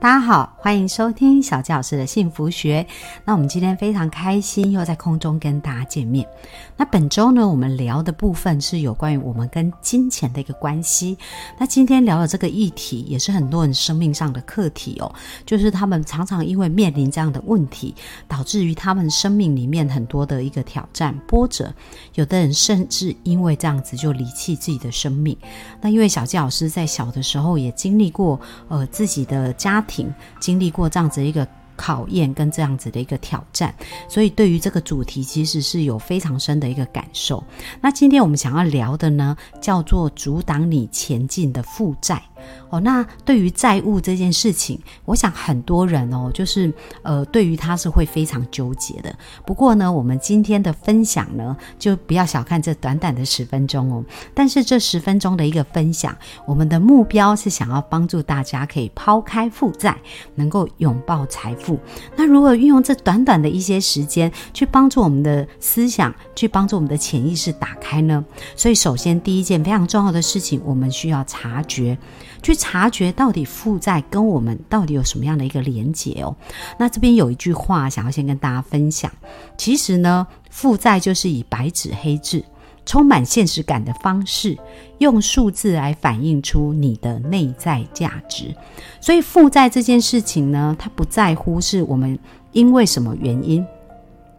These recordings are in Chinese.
大家好，欢迎收听小纪老师的幸福学。那我们今天非常开心，又在空中跟大家见面。那本周呢，我们聊的部分是有关于我们跟金钱的一个关系。那今天聊的这个议题，也是很多人生命上的课题哦，就是他们常常因为面临这样的问题，导致于他们生命里面很多的一个挑战波折。有的人甚至因为这样子就离弃自己的生命。那因为小纪老师在小的时候也经历过，呃，自己的家。挺经历过这样子一个考验跟这样子的一个挑战，所以对于这个主题其实是有非常深的一个感受。那今天我们想要聊的呢，叫做阻挡你前进的负债。哦，那对于债务这件事情，我想很多人哦，就是呃，对于他是会非常纠结的。不过呢，我们今天的分享呢，就不要小看这短短的十分钟哦。但是这十分钟的一个分享，我们的目标是想要帮助大家可以抛开负债，能够拥抱财富。那如何运用这短短的一些时间，去帮助我们的思想，去帮助我们的潜意识打开呢？所以，首先第一件非常重要的事情，我们需要察觉。去察觉到底负债跟我们到底有什么样的一个连结哦？那这边有一句话想要先跟大家分享，其实呢，负债就是以白纸黑字、充满现实感的方式，用数字来反映出你的内在价值。所以负债这件事情呢，它不在乎是我们因为什么原因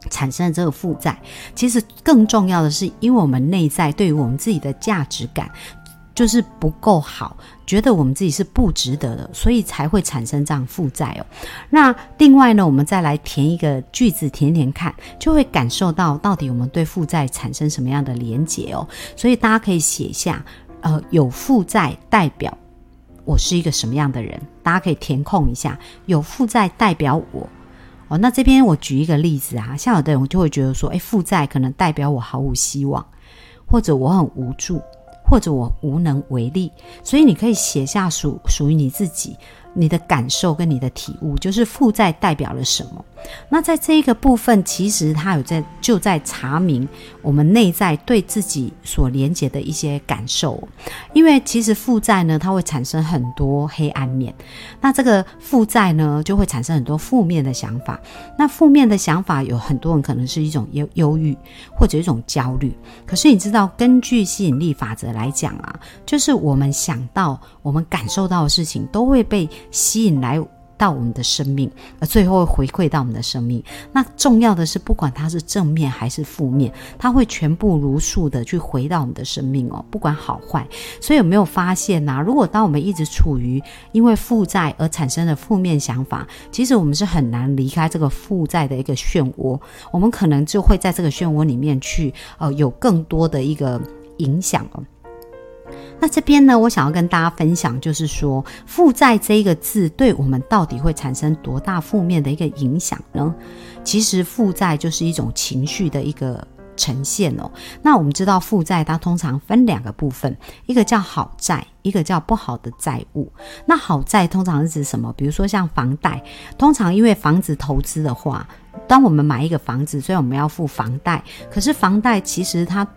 产生了这个负债，其实更重要的是，因为我们内在对于我们自己的价值感。就是不够好，觉得我们自己是不值得的，所以才会产生这样负债哦。那另外呢，我们再来填一个句子，填填看，就会感受到到底我们对负债产生什么样的连结哦。所以大家可以写一下，呃，有负债代表我是一个什么样的人？大家可以填空一下，有负债代表我哦。那这边我举一个例子啊，像有的人就会觉得说，哎，负债可能代表我毫无希望，或者我很无助。或者我无能为力，所以你可以写下属属于你自己。你的感受跟你的体悟，就是负债代表了什么？那在这一个部分，其实他有在就在查明我们内在对自己所连接的一些感受。因为其实负债呢，它会产生很多黑暗面。那这个负债呢，就会产生很多负面的想法。那负面的想法有很多人可能是一种忧忧郁，或者一种焦虑。可是你知道，根据吸引力法则来讲啊，就是我们想到、我们感受到的事情，都会被。吸引来到我们的生命，而最后回馈到我们的生命。那重要的是，不管它是正面还是负面，它会全部如数的去回到我们的生命哦，不管好坏。所以有没有发现呐？如果当我们一直处于因为负债而产生的负面想法，其实我们是很难离开这个负债的一个漩涡。我们可能就会在这个漩涡里面去呃，有更多的一个影响哦。那这边呢，我想要跟大家分享，就是说负债这一个字，对我们到底会产生多大负面的一个影响呢？其实负债就是一种情绪的一个呈现哦。那我们知道负债它通常分两个部分，一个叫好债，一个叫不好的债务。那好债通常是指什么？比如说像房贷，通常因为房子投资的话，当我们买一个房子，所以我们要付房贷，可是房贷其实它。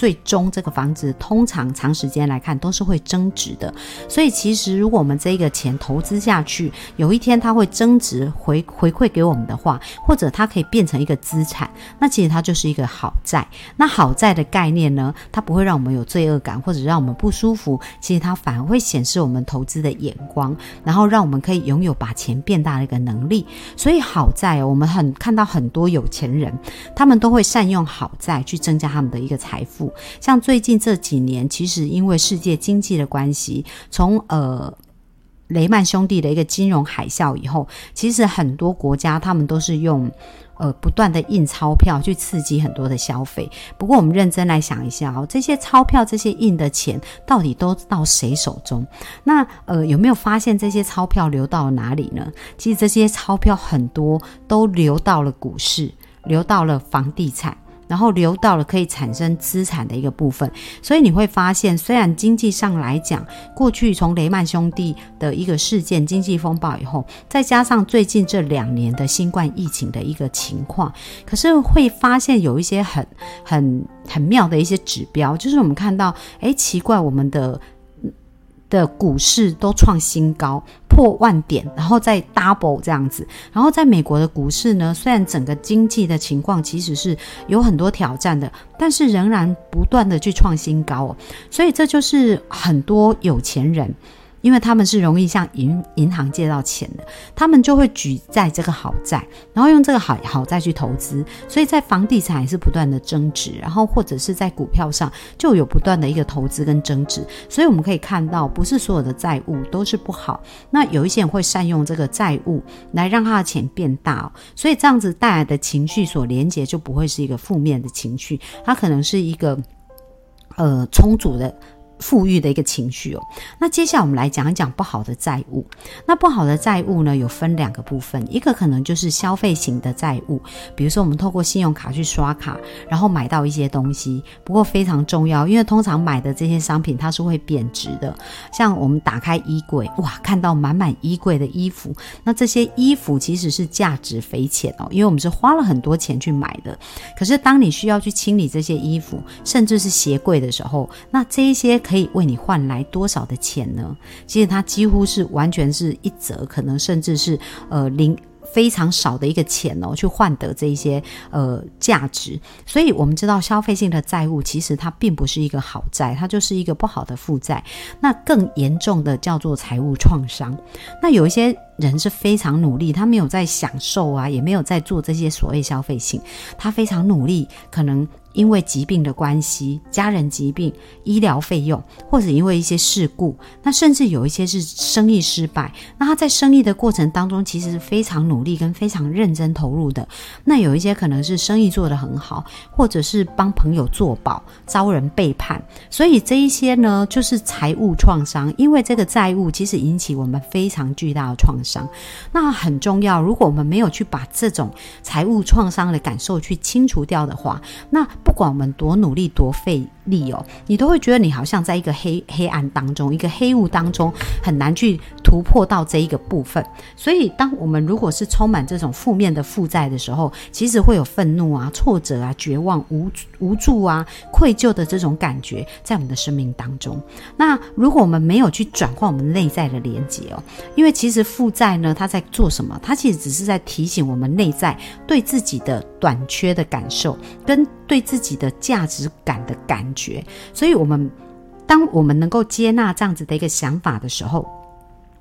最终，这个房子通常长时间来看都是会增值的。所以，其实如果我们这个钱投资下去，有一天它会增值回回馈给我们的话，或者它可以变成一个资产，那其实它就是一个好债。那好债的概念呢，它不会让我们有罪恶感或者让我们不舒服，其实它反而会显示我们投资的眼光，然后让我们可以拥有把钱变大的一个能力。所以，好债，我们很看到很多有钱人，他们都会善用好债去增加他们的一个财富。像最近这几年，其实因为世界经济的关系，从呃雷曼兄弟的一个金融海啸以后，其实很多国家他们都是用呃不断的印钞票去刺激很多的消费。不过我们认真来想一下哦，这些钞票这些印的钱到底都到谁手中？那呃有没有发现这些钞票流到了哪里呢？其实这些钞票很多都流到了股市，流到了房地产。然后流到了可以产生资产的一个部分。所以你会发现，虽然经济上来讲，过去从雷曼兄弟的一个事件、经济风暴以后，再加上最近这两年的新冠疫情的一个情况，可是会发现有一些很很很妙的一些指标，就是我们看到，哎，奇怪，我们的。的股市都创新高，破万点，然后再 double 这样子。然后在美国的股市呢，虽然整个经济的情况其实是有很多挑战的，但是仍然不断的去创新高哦。所以这就是很多有钱人。因为他们是容易向银银行借到钱的，他们就会举债这个好债，然后用这个好好债去投资，所以在房地产也是不断的增值，然后或者是在股票上就有不断的一个投资跟增值，所以我们可以看到，不是所有的债务都是不好，那有一些人会善用这个债务来让他的钱变大，哦所以这样子带来的情绪所连接就不会是一个负面的情绪，它可能是一个呃充足的。富裕的一个情绪哦。那接下来我们来讲一讲不好的债务。那不好的债务呢，有分两个部分，一个可能就是消费型的债务，比如说我们透过信用卡去刷卡，然后买到一些东西。不过非常重要，因为通常买的这些商品它是会贬值的。像我们打开衣柜，哇，看到满满衣柜的衣服，那这些衣服其实是价值匪浅哦，因为我们是花了很多钱去买的。可是当你需要去清理这些衣服，甚至是鞋柜的时候，那这一些。可以为你换来多少的钱呢？其实它几乎是完全是一折，可能甚至是呃零非常少的一个钱哦，去换得这一些呃价值。所以我们知道，消费性的债务其实它并不是一个好债，它就是一个不好的负债。那更严重的叫做财务创伤。那有一些人是非常努力，他没有在享受啊，也没有在做这些所谓消费性，他非常努力，可能。因为疾病的关系，家人疾病、医疗费用，或者因为一些事故，那甚至有一些是生意失败。那他在生意的过程当中，其实是非常努力跟非常认真投入的。那有一些可能是生意做得很好，或者是帮朋友做保，遭人背叛。所以这一些呢，就是财务创伤。因为这个债务其实引起我们非常巨大的创伤。伤。那很重要，如果我们没有去把这种财务创伤的感受去清除掉的话，那不管我们多努力多费力哦，你都会觉得你好像在一个黑黑暗当中，一个黑雾当中，很难去突破到这一个部分。所以，当我们如果是充满这种负面的负债的时候，其实会有愤怒啊、挫折啊、绝望、无无助啊、愧疚的这种感觉在我们的生命当中。那如果我们没有去转换我们内在的连接哦，因为其实负债呢，它在做什么？它其实只是在提醒我们内在对自己的短缺的感受跟。对自己的价值感的感觉，所以，我们当我们能够接纳这样子的一个想法的时候。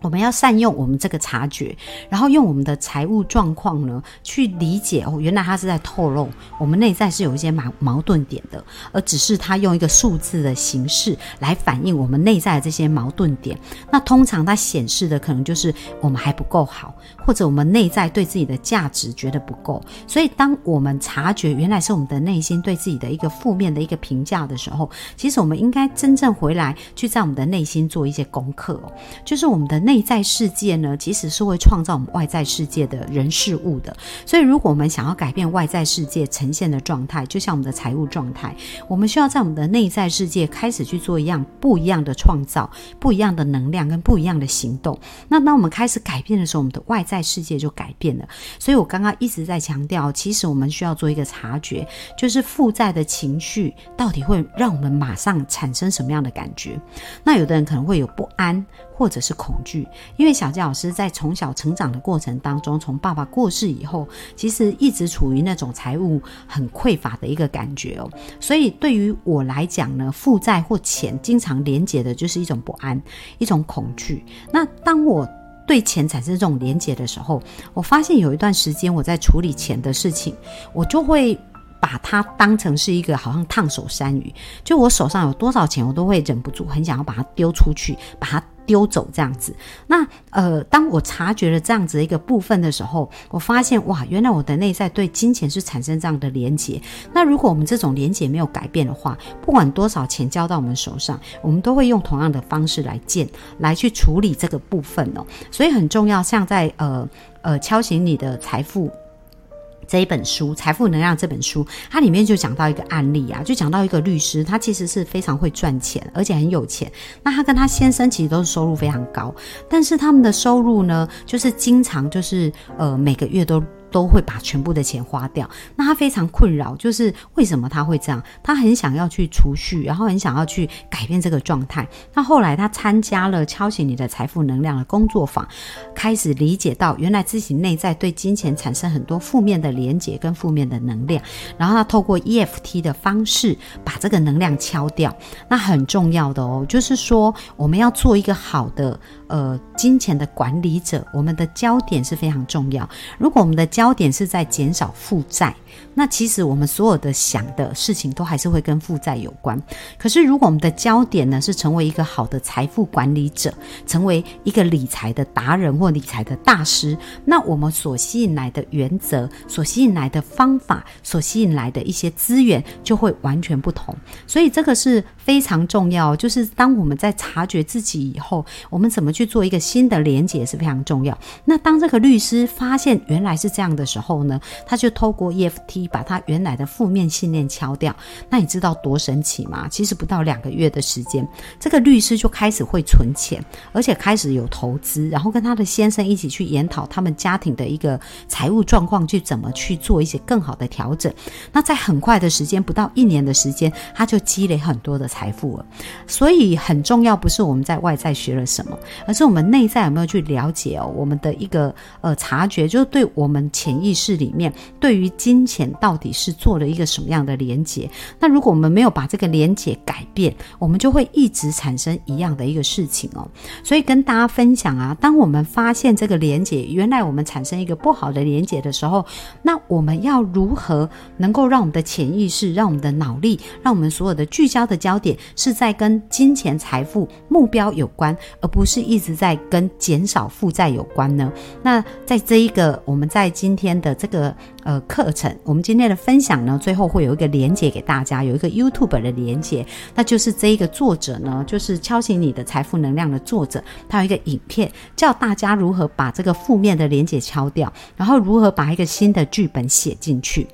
我们要善用我们这个察觉，然后用我们的财务状况呢，去理解哦，原来他是在透露我们内在是有一些矛矛盾点的，而只是他用一个数字的形式来反映我们内在的这些矛盾点。那通常它显示的可能就是我们还不够好，或者我们内在对自己的价值觉得不够。所以，当我们察觉原来是我们的内心对自己的一个负面的一个评价的时候，其实我们应该真正回来去在我们的内心做一些功课哦，就是我们的。内在世界呢，其实是会创造我们外在世界的人事物的。所以，如果我们想要改变外在世界呈现的状态，就像我们的财务状态，我们需要在我们的内在世界开始去做一样不一样的创造、不一样的能量跟不一样的行动。那当我们开始改变的时候，我们的外在世界就改变了。所以我刚刚一直在强调，其实我们需要做一个察觉，就是负债的情绪到底会让我们马上产生什么样的感觉？那有的人可能会有不安。或者是恐惧，因为小杰老师在从小成长的过程当中，从爸爸过世以后，其实一直处于那种财务很匮乏的一个感觉哦。所以对于我来讲呢，负债或钱经常连结的就是一种不安，一种恐惧。那当我对钱产生这种连结的时候，我发现有一段时间我在处理钱的事情，我就会。把它当成是一个好像烫手山芋，就我手上有多少钱，我都会忍不住很想要把它丢出去，把它丢走这样子。那呃，当我察觉了这样子的一个部分的时候，我发现哇，原来我的内在对金钱是产生这样的连结。那如果我们这种连结没有改变的话，不管多少钱交到我们手上，我们都会用同样的方式来建，来去处理这个部分哦。所以很重要，像在呃呃敲醒你的财富。这一本书《财富能量》这本书，它里面就讲到一个案例啊，就讲到一个律师，他其实是非常会赚钱，而且很有钱。那他跟他先生其实都是收入非常高，但是他们的收入呢，就是经常就是呃每个月都。都会把全部的钱花掉，那他非常困扰，就是为什么他会这样？他很想要去储蓄，然后很想要去改变这个状态。那后来他参加了敲醒你的财富能量的工作坊，开始理解到原来自己内在对金钱产生很多负面的连结跟负面的能量，然后他透过 EFT 的方式把这个能量敲掉。那很重要的哦，就是说我们要做一个好的呃金钱的管理者，我们的焦点是非常重要。如果我们的焦点是在减少负债，那其实我们所有的想的事情都还是会跟负债有关。可是如果我们的焦点呢是成为一个好的财富管理者，成为一个理财的达人或理财的大师，那我们所吸引来的原则、所吸引来的方法、所吸引来的一些资源就会完全不同。所以这个是非常重要，就是当我们在察觉自己以后，我们怎么去做一个新的连接是非常重要。那当这个律师发现原来是这样。的时候呢，他就透过 EFT 把他原来的负面信念敲掉。那你知道多神奇吗？其实不到两个月的时间，这个律师就开始会存钱，而且开始有投资，然后跟他的先生一起去研讨他们家庭的一个财务状况，去怎么去做一些更好的调整。那在很快的时间，不到一年的时间，他就积累很多的财财富了。所以很重要，不是我们在外在学了什么，而是我们内在有没有去了解哦，我们的一个呃察觉，就是对我们。潜意识里面对于金钱到底是做了一个什么样的连结？那如果我们没有把这个连结改变，我们就会一直产生一样的一个事情哦。所以跟大家分享啊，当我们发现这个连结，原来我们产生一个不好的连结的时候，那我们要如何能够让我们的潜意识、让我们的脑力、让我们所有的聚焦的焦点是在跟金钱、财富目标有关，而不是一直在跟减少负债有关呢？那在这一个我们在今天的这个呃课程，我们今天的分享呢，最后会有一个连接给大家，有一个 YouTube 的连接，那就是这一个作者呢，就是敲醒你的财富能量的作者，他有一个影片，教大家如何把这个负面的连接敲掉，然后如何把一个新的剧本写进去。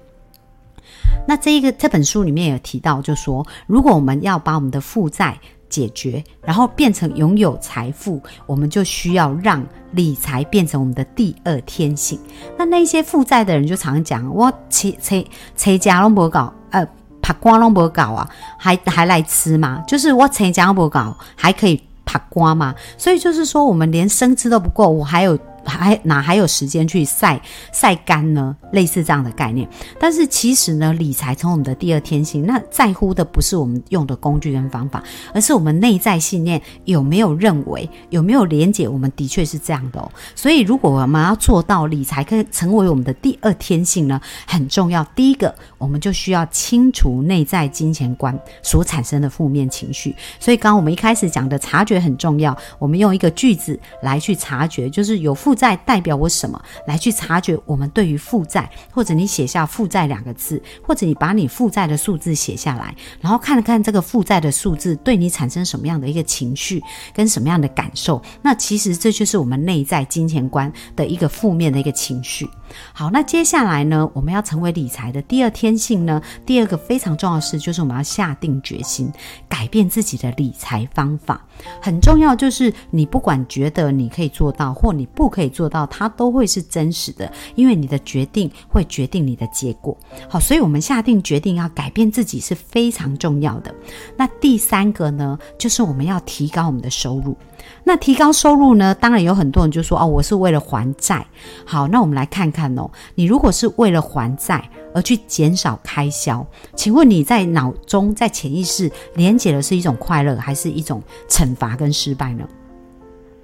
那这一个这本书里面有提到，就说如果我们要把我们的负债解决，然后变成拥有财富，我们就需要让理财变成我们的第二天性。那那些负债的人就常讲，我切切切家拢不搞，呃，拍光拢不搞啊，还还来吃吗？就是我切家不搞，还可以拍光吗？所以就是说，我们连生吃都不够，我还有。还哪还有时间去晒晒干呢？类似这样的概念。但是其实呢，理财从我们的第二天性，那在乎的不是我们用的工具跟方法，而是我们内在信念有没有认为有没有连结？我们的确是这样的哦。所以如果我们要做到理财可以成为我们的第二天性呢，很重要。第一个，我们就需要清除内在金钱观所产生的负面情绪。所以刚刚我们一开始讲的察觉很重要。我们用一个句子来去察觉，就是有负。债代表我什么？来去察觉我们对于负债，或者你写下负债两个字，或者你把你负债的数字写下来，然后看看这个负债的数字对你产生什么样的一个情绪跟什么样的感受。那其实这就是我们内在金钱观的一个负面的一个情绪。好，那接下来呢，我们要成为理财的第二天性呢，第二个非常重要的事就是我们要下定决心改变自己的理财方法。很重要，就是你不管觉得你可以做到或你不可以做到，它都会是真实的，因为你的决定会决定你的结果。好，所以我们下定决定要改变自己是非常重要的。那第三个呢，就是我们要提高我们的收入。那提高收入呢，当然有很多人就说哦，我是为了还债。好，那我们来看看哦，你如果是为了还债。而去减少开销，请问你在脑中在潜意识连接的是一种快乐，还是一种惩罚跟失败呢？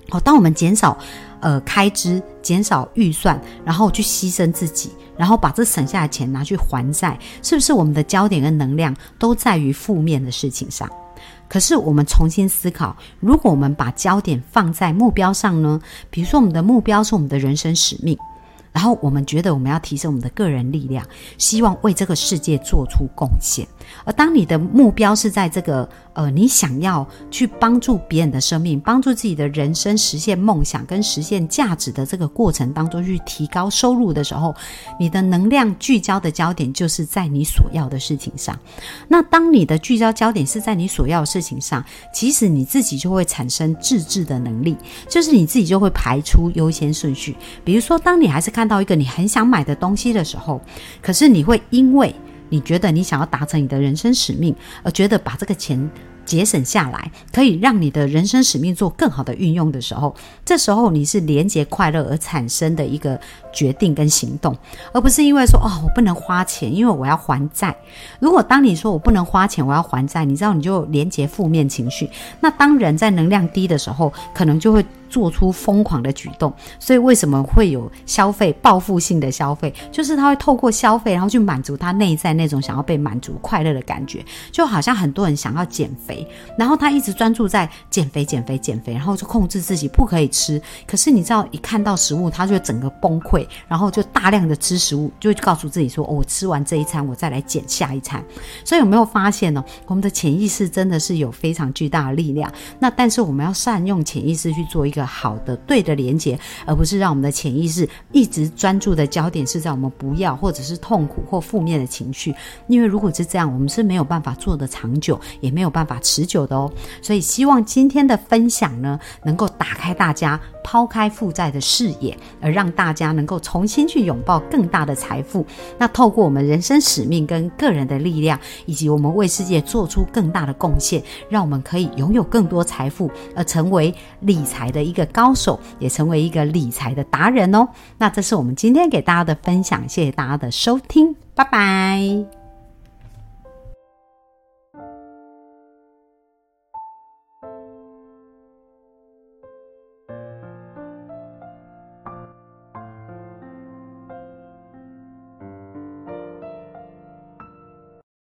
好，当我们减少呃开支、减少预算，然后去牺牲自己，然后把这省下的钱拿去还债，是不是我们的焦点跟能量都在于负面的事情上？可是我们重新思考，如果我们把焦点放在目标上呢？比如说，我们的目标是我们的人生使命。然后我们觉得我们要提升我们的个人力量，希望为这个世界做出贡献。而当你的目标是在这个呃，你想要去帮助别人的生命，帮助自己的人生实现梦想跟实现价值的这个过程当中去提高收入的时候，你的能量聚焦的焦点就是在你所要的事情上。那当你的聚焦焦点是在你所要的事情上，其实你自己就会产生自制的能力，就是你自己就会排出优先顺序。比如说，当你还是看到一个你很想买的东西的时候，可是你会因为你觉得你想要达成你的人生使命，而觉得把这个钱节省下来，可以让你的人生使命做更好的运用的时候，这时候你是连接快乐而产生的一个决定跟行动，而不是因为说哦我不能花钱，因为我要还债。如果当你说我不能花钱，我要还债，你知道你就连接负面情绪。那当人在能量低的时候，可能就会。做出疯狂的举动，所以为什么会有消费报复性的消费？就是他会透过消费，然后去满足他内在那种想要被满足快乐的感觉，就好像很多人想要减肥，然后他一直专注在减肥、减肥、减肥，然后就控制自己不可以吃。可是你知道，一看到食物，他就整个崩溃，然后就大量的吃食物，就告诉自己说：“，我吃完这一餐，我再来减下一餐。”所以有没有发现呢？我们的潜意识真的是有非常巨大的力量。那但是我们要善用潜意识去做一个。好的，对的连接，而不是让我们的潜意识一直专注的焦点是在我们不要或者是痛苦或负面的情绪。因为如果是这样，我们是没有办法做的长久，也没有办法持久的哦。所以希望今天的分享呢，能够打开大家抛开负债的视野，而让大家能够重新去拥抱更大的财富。那透过我们人生使命跟个人的力量，以及我们为世界做出更大的贡献，让我们可以拥有更多财富，而成为理财的一。个高手，也成为一个理财的达人哦。那这是我们今天给大家的分享，谢谢大家的收听，拜拜。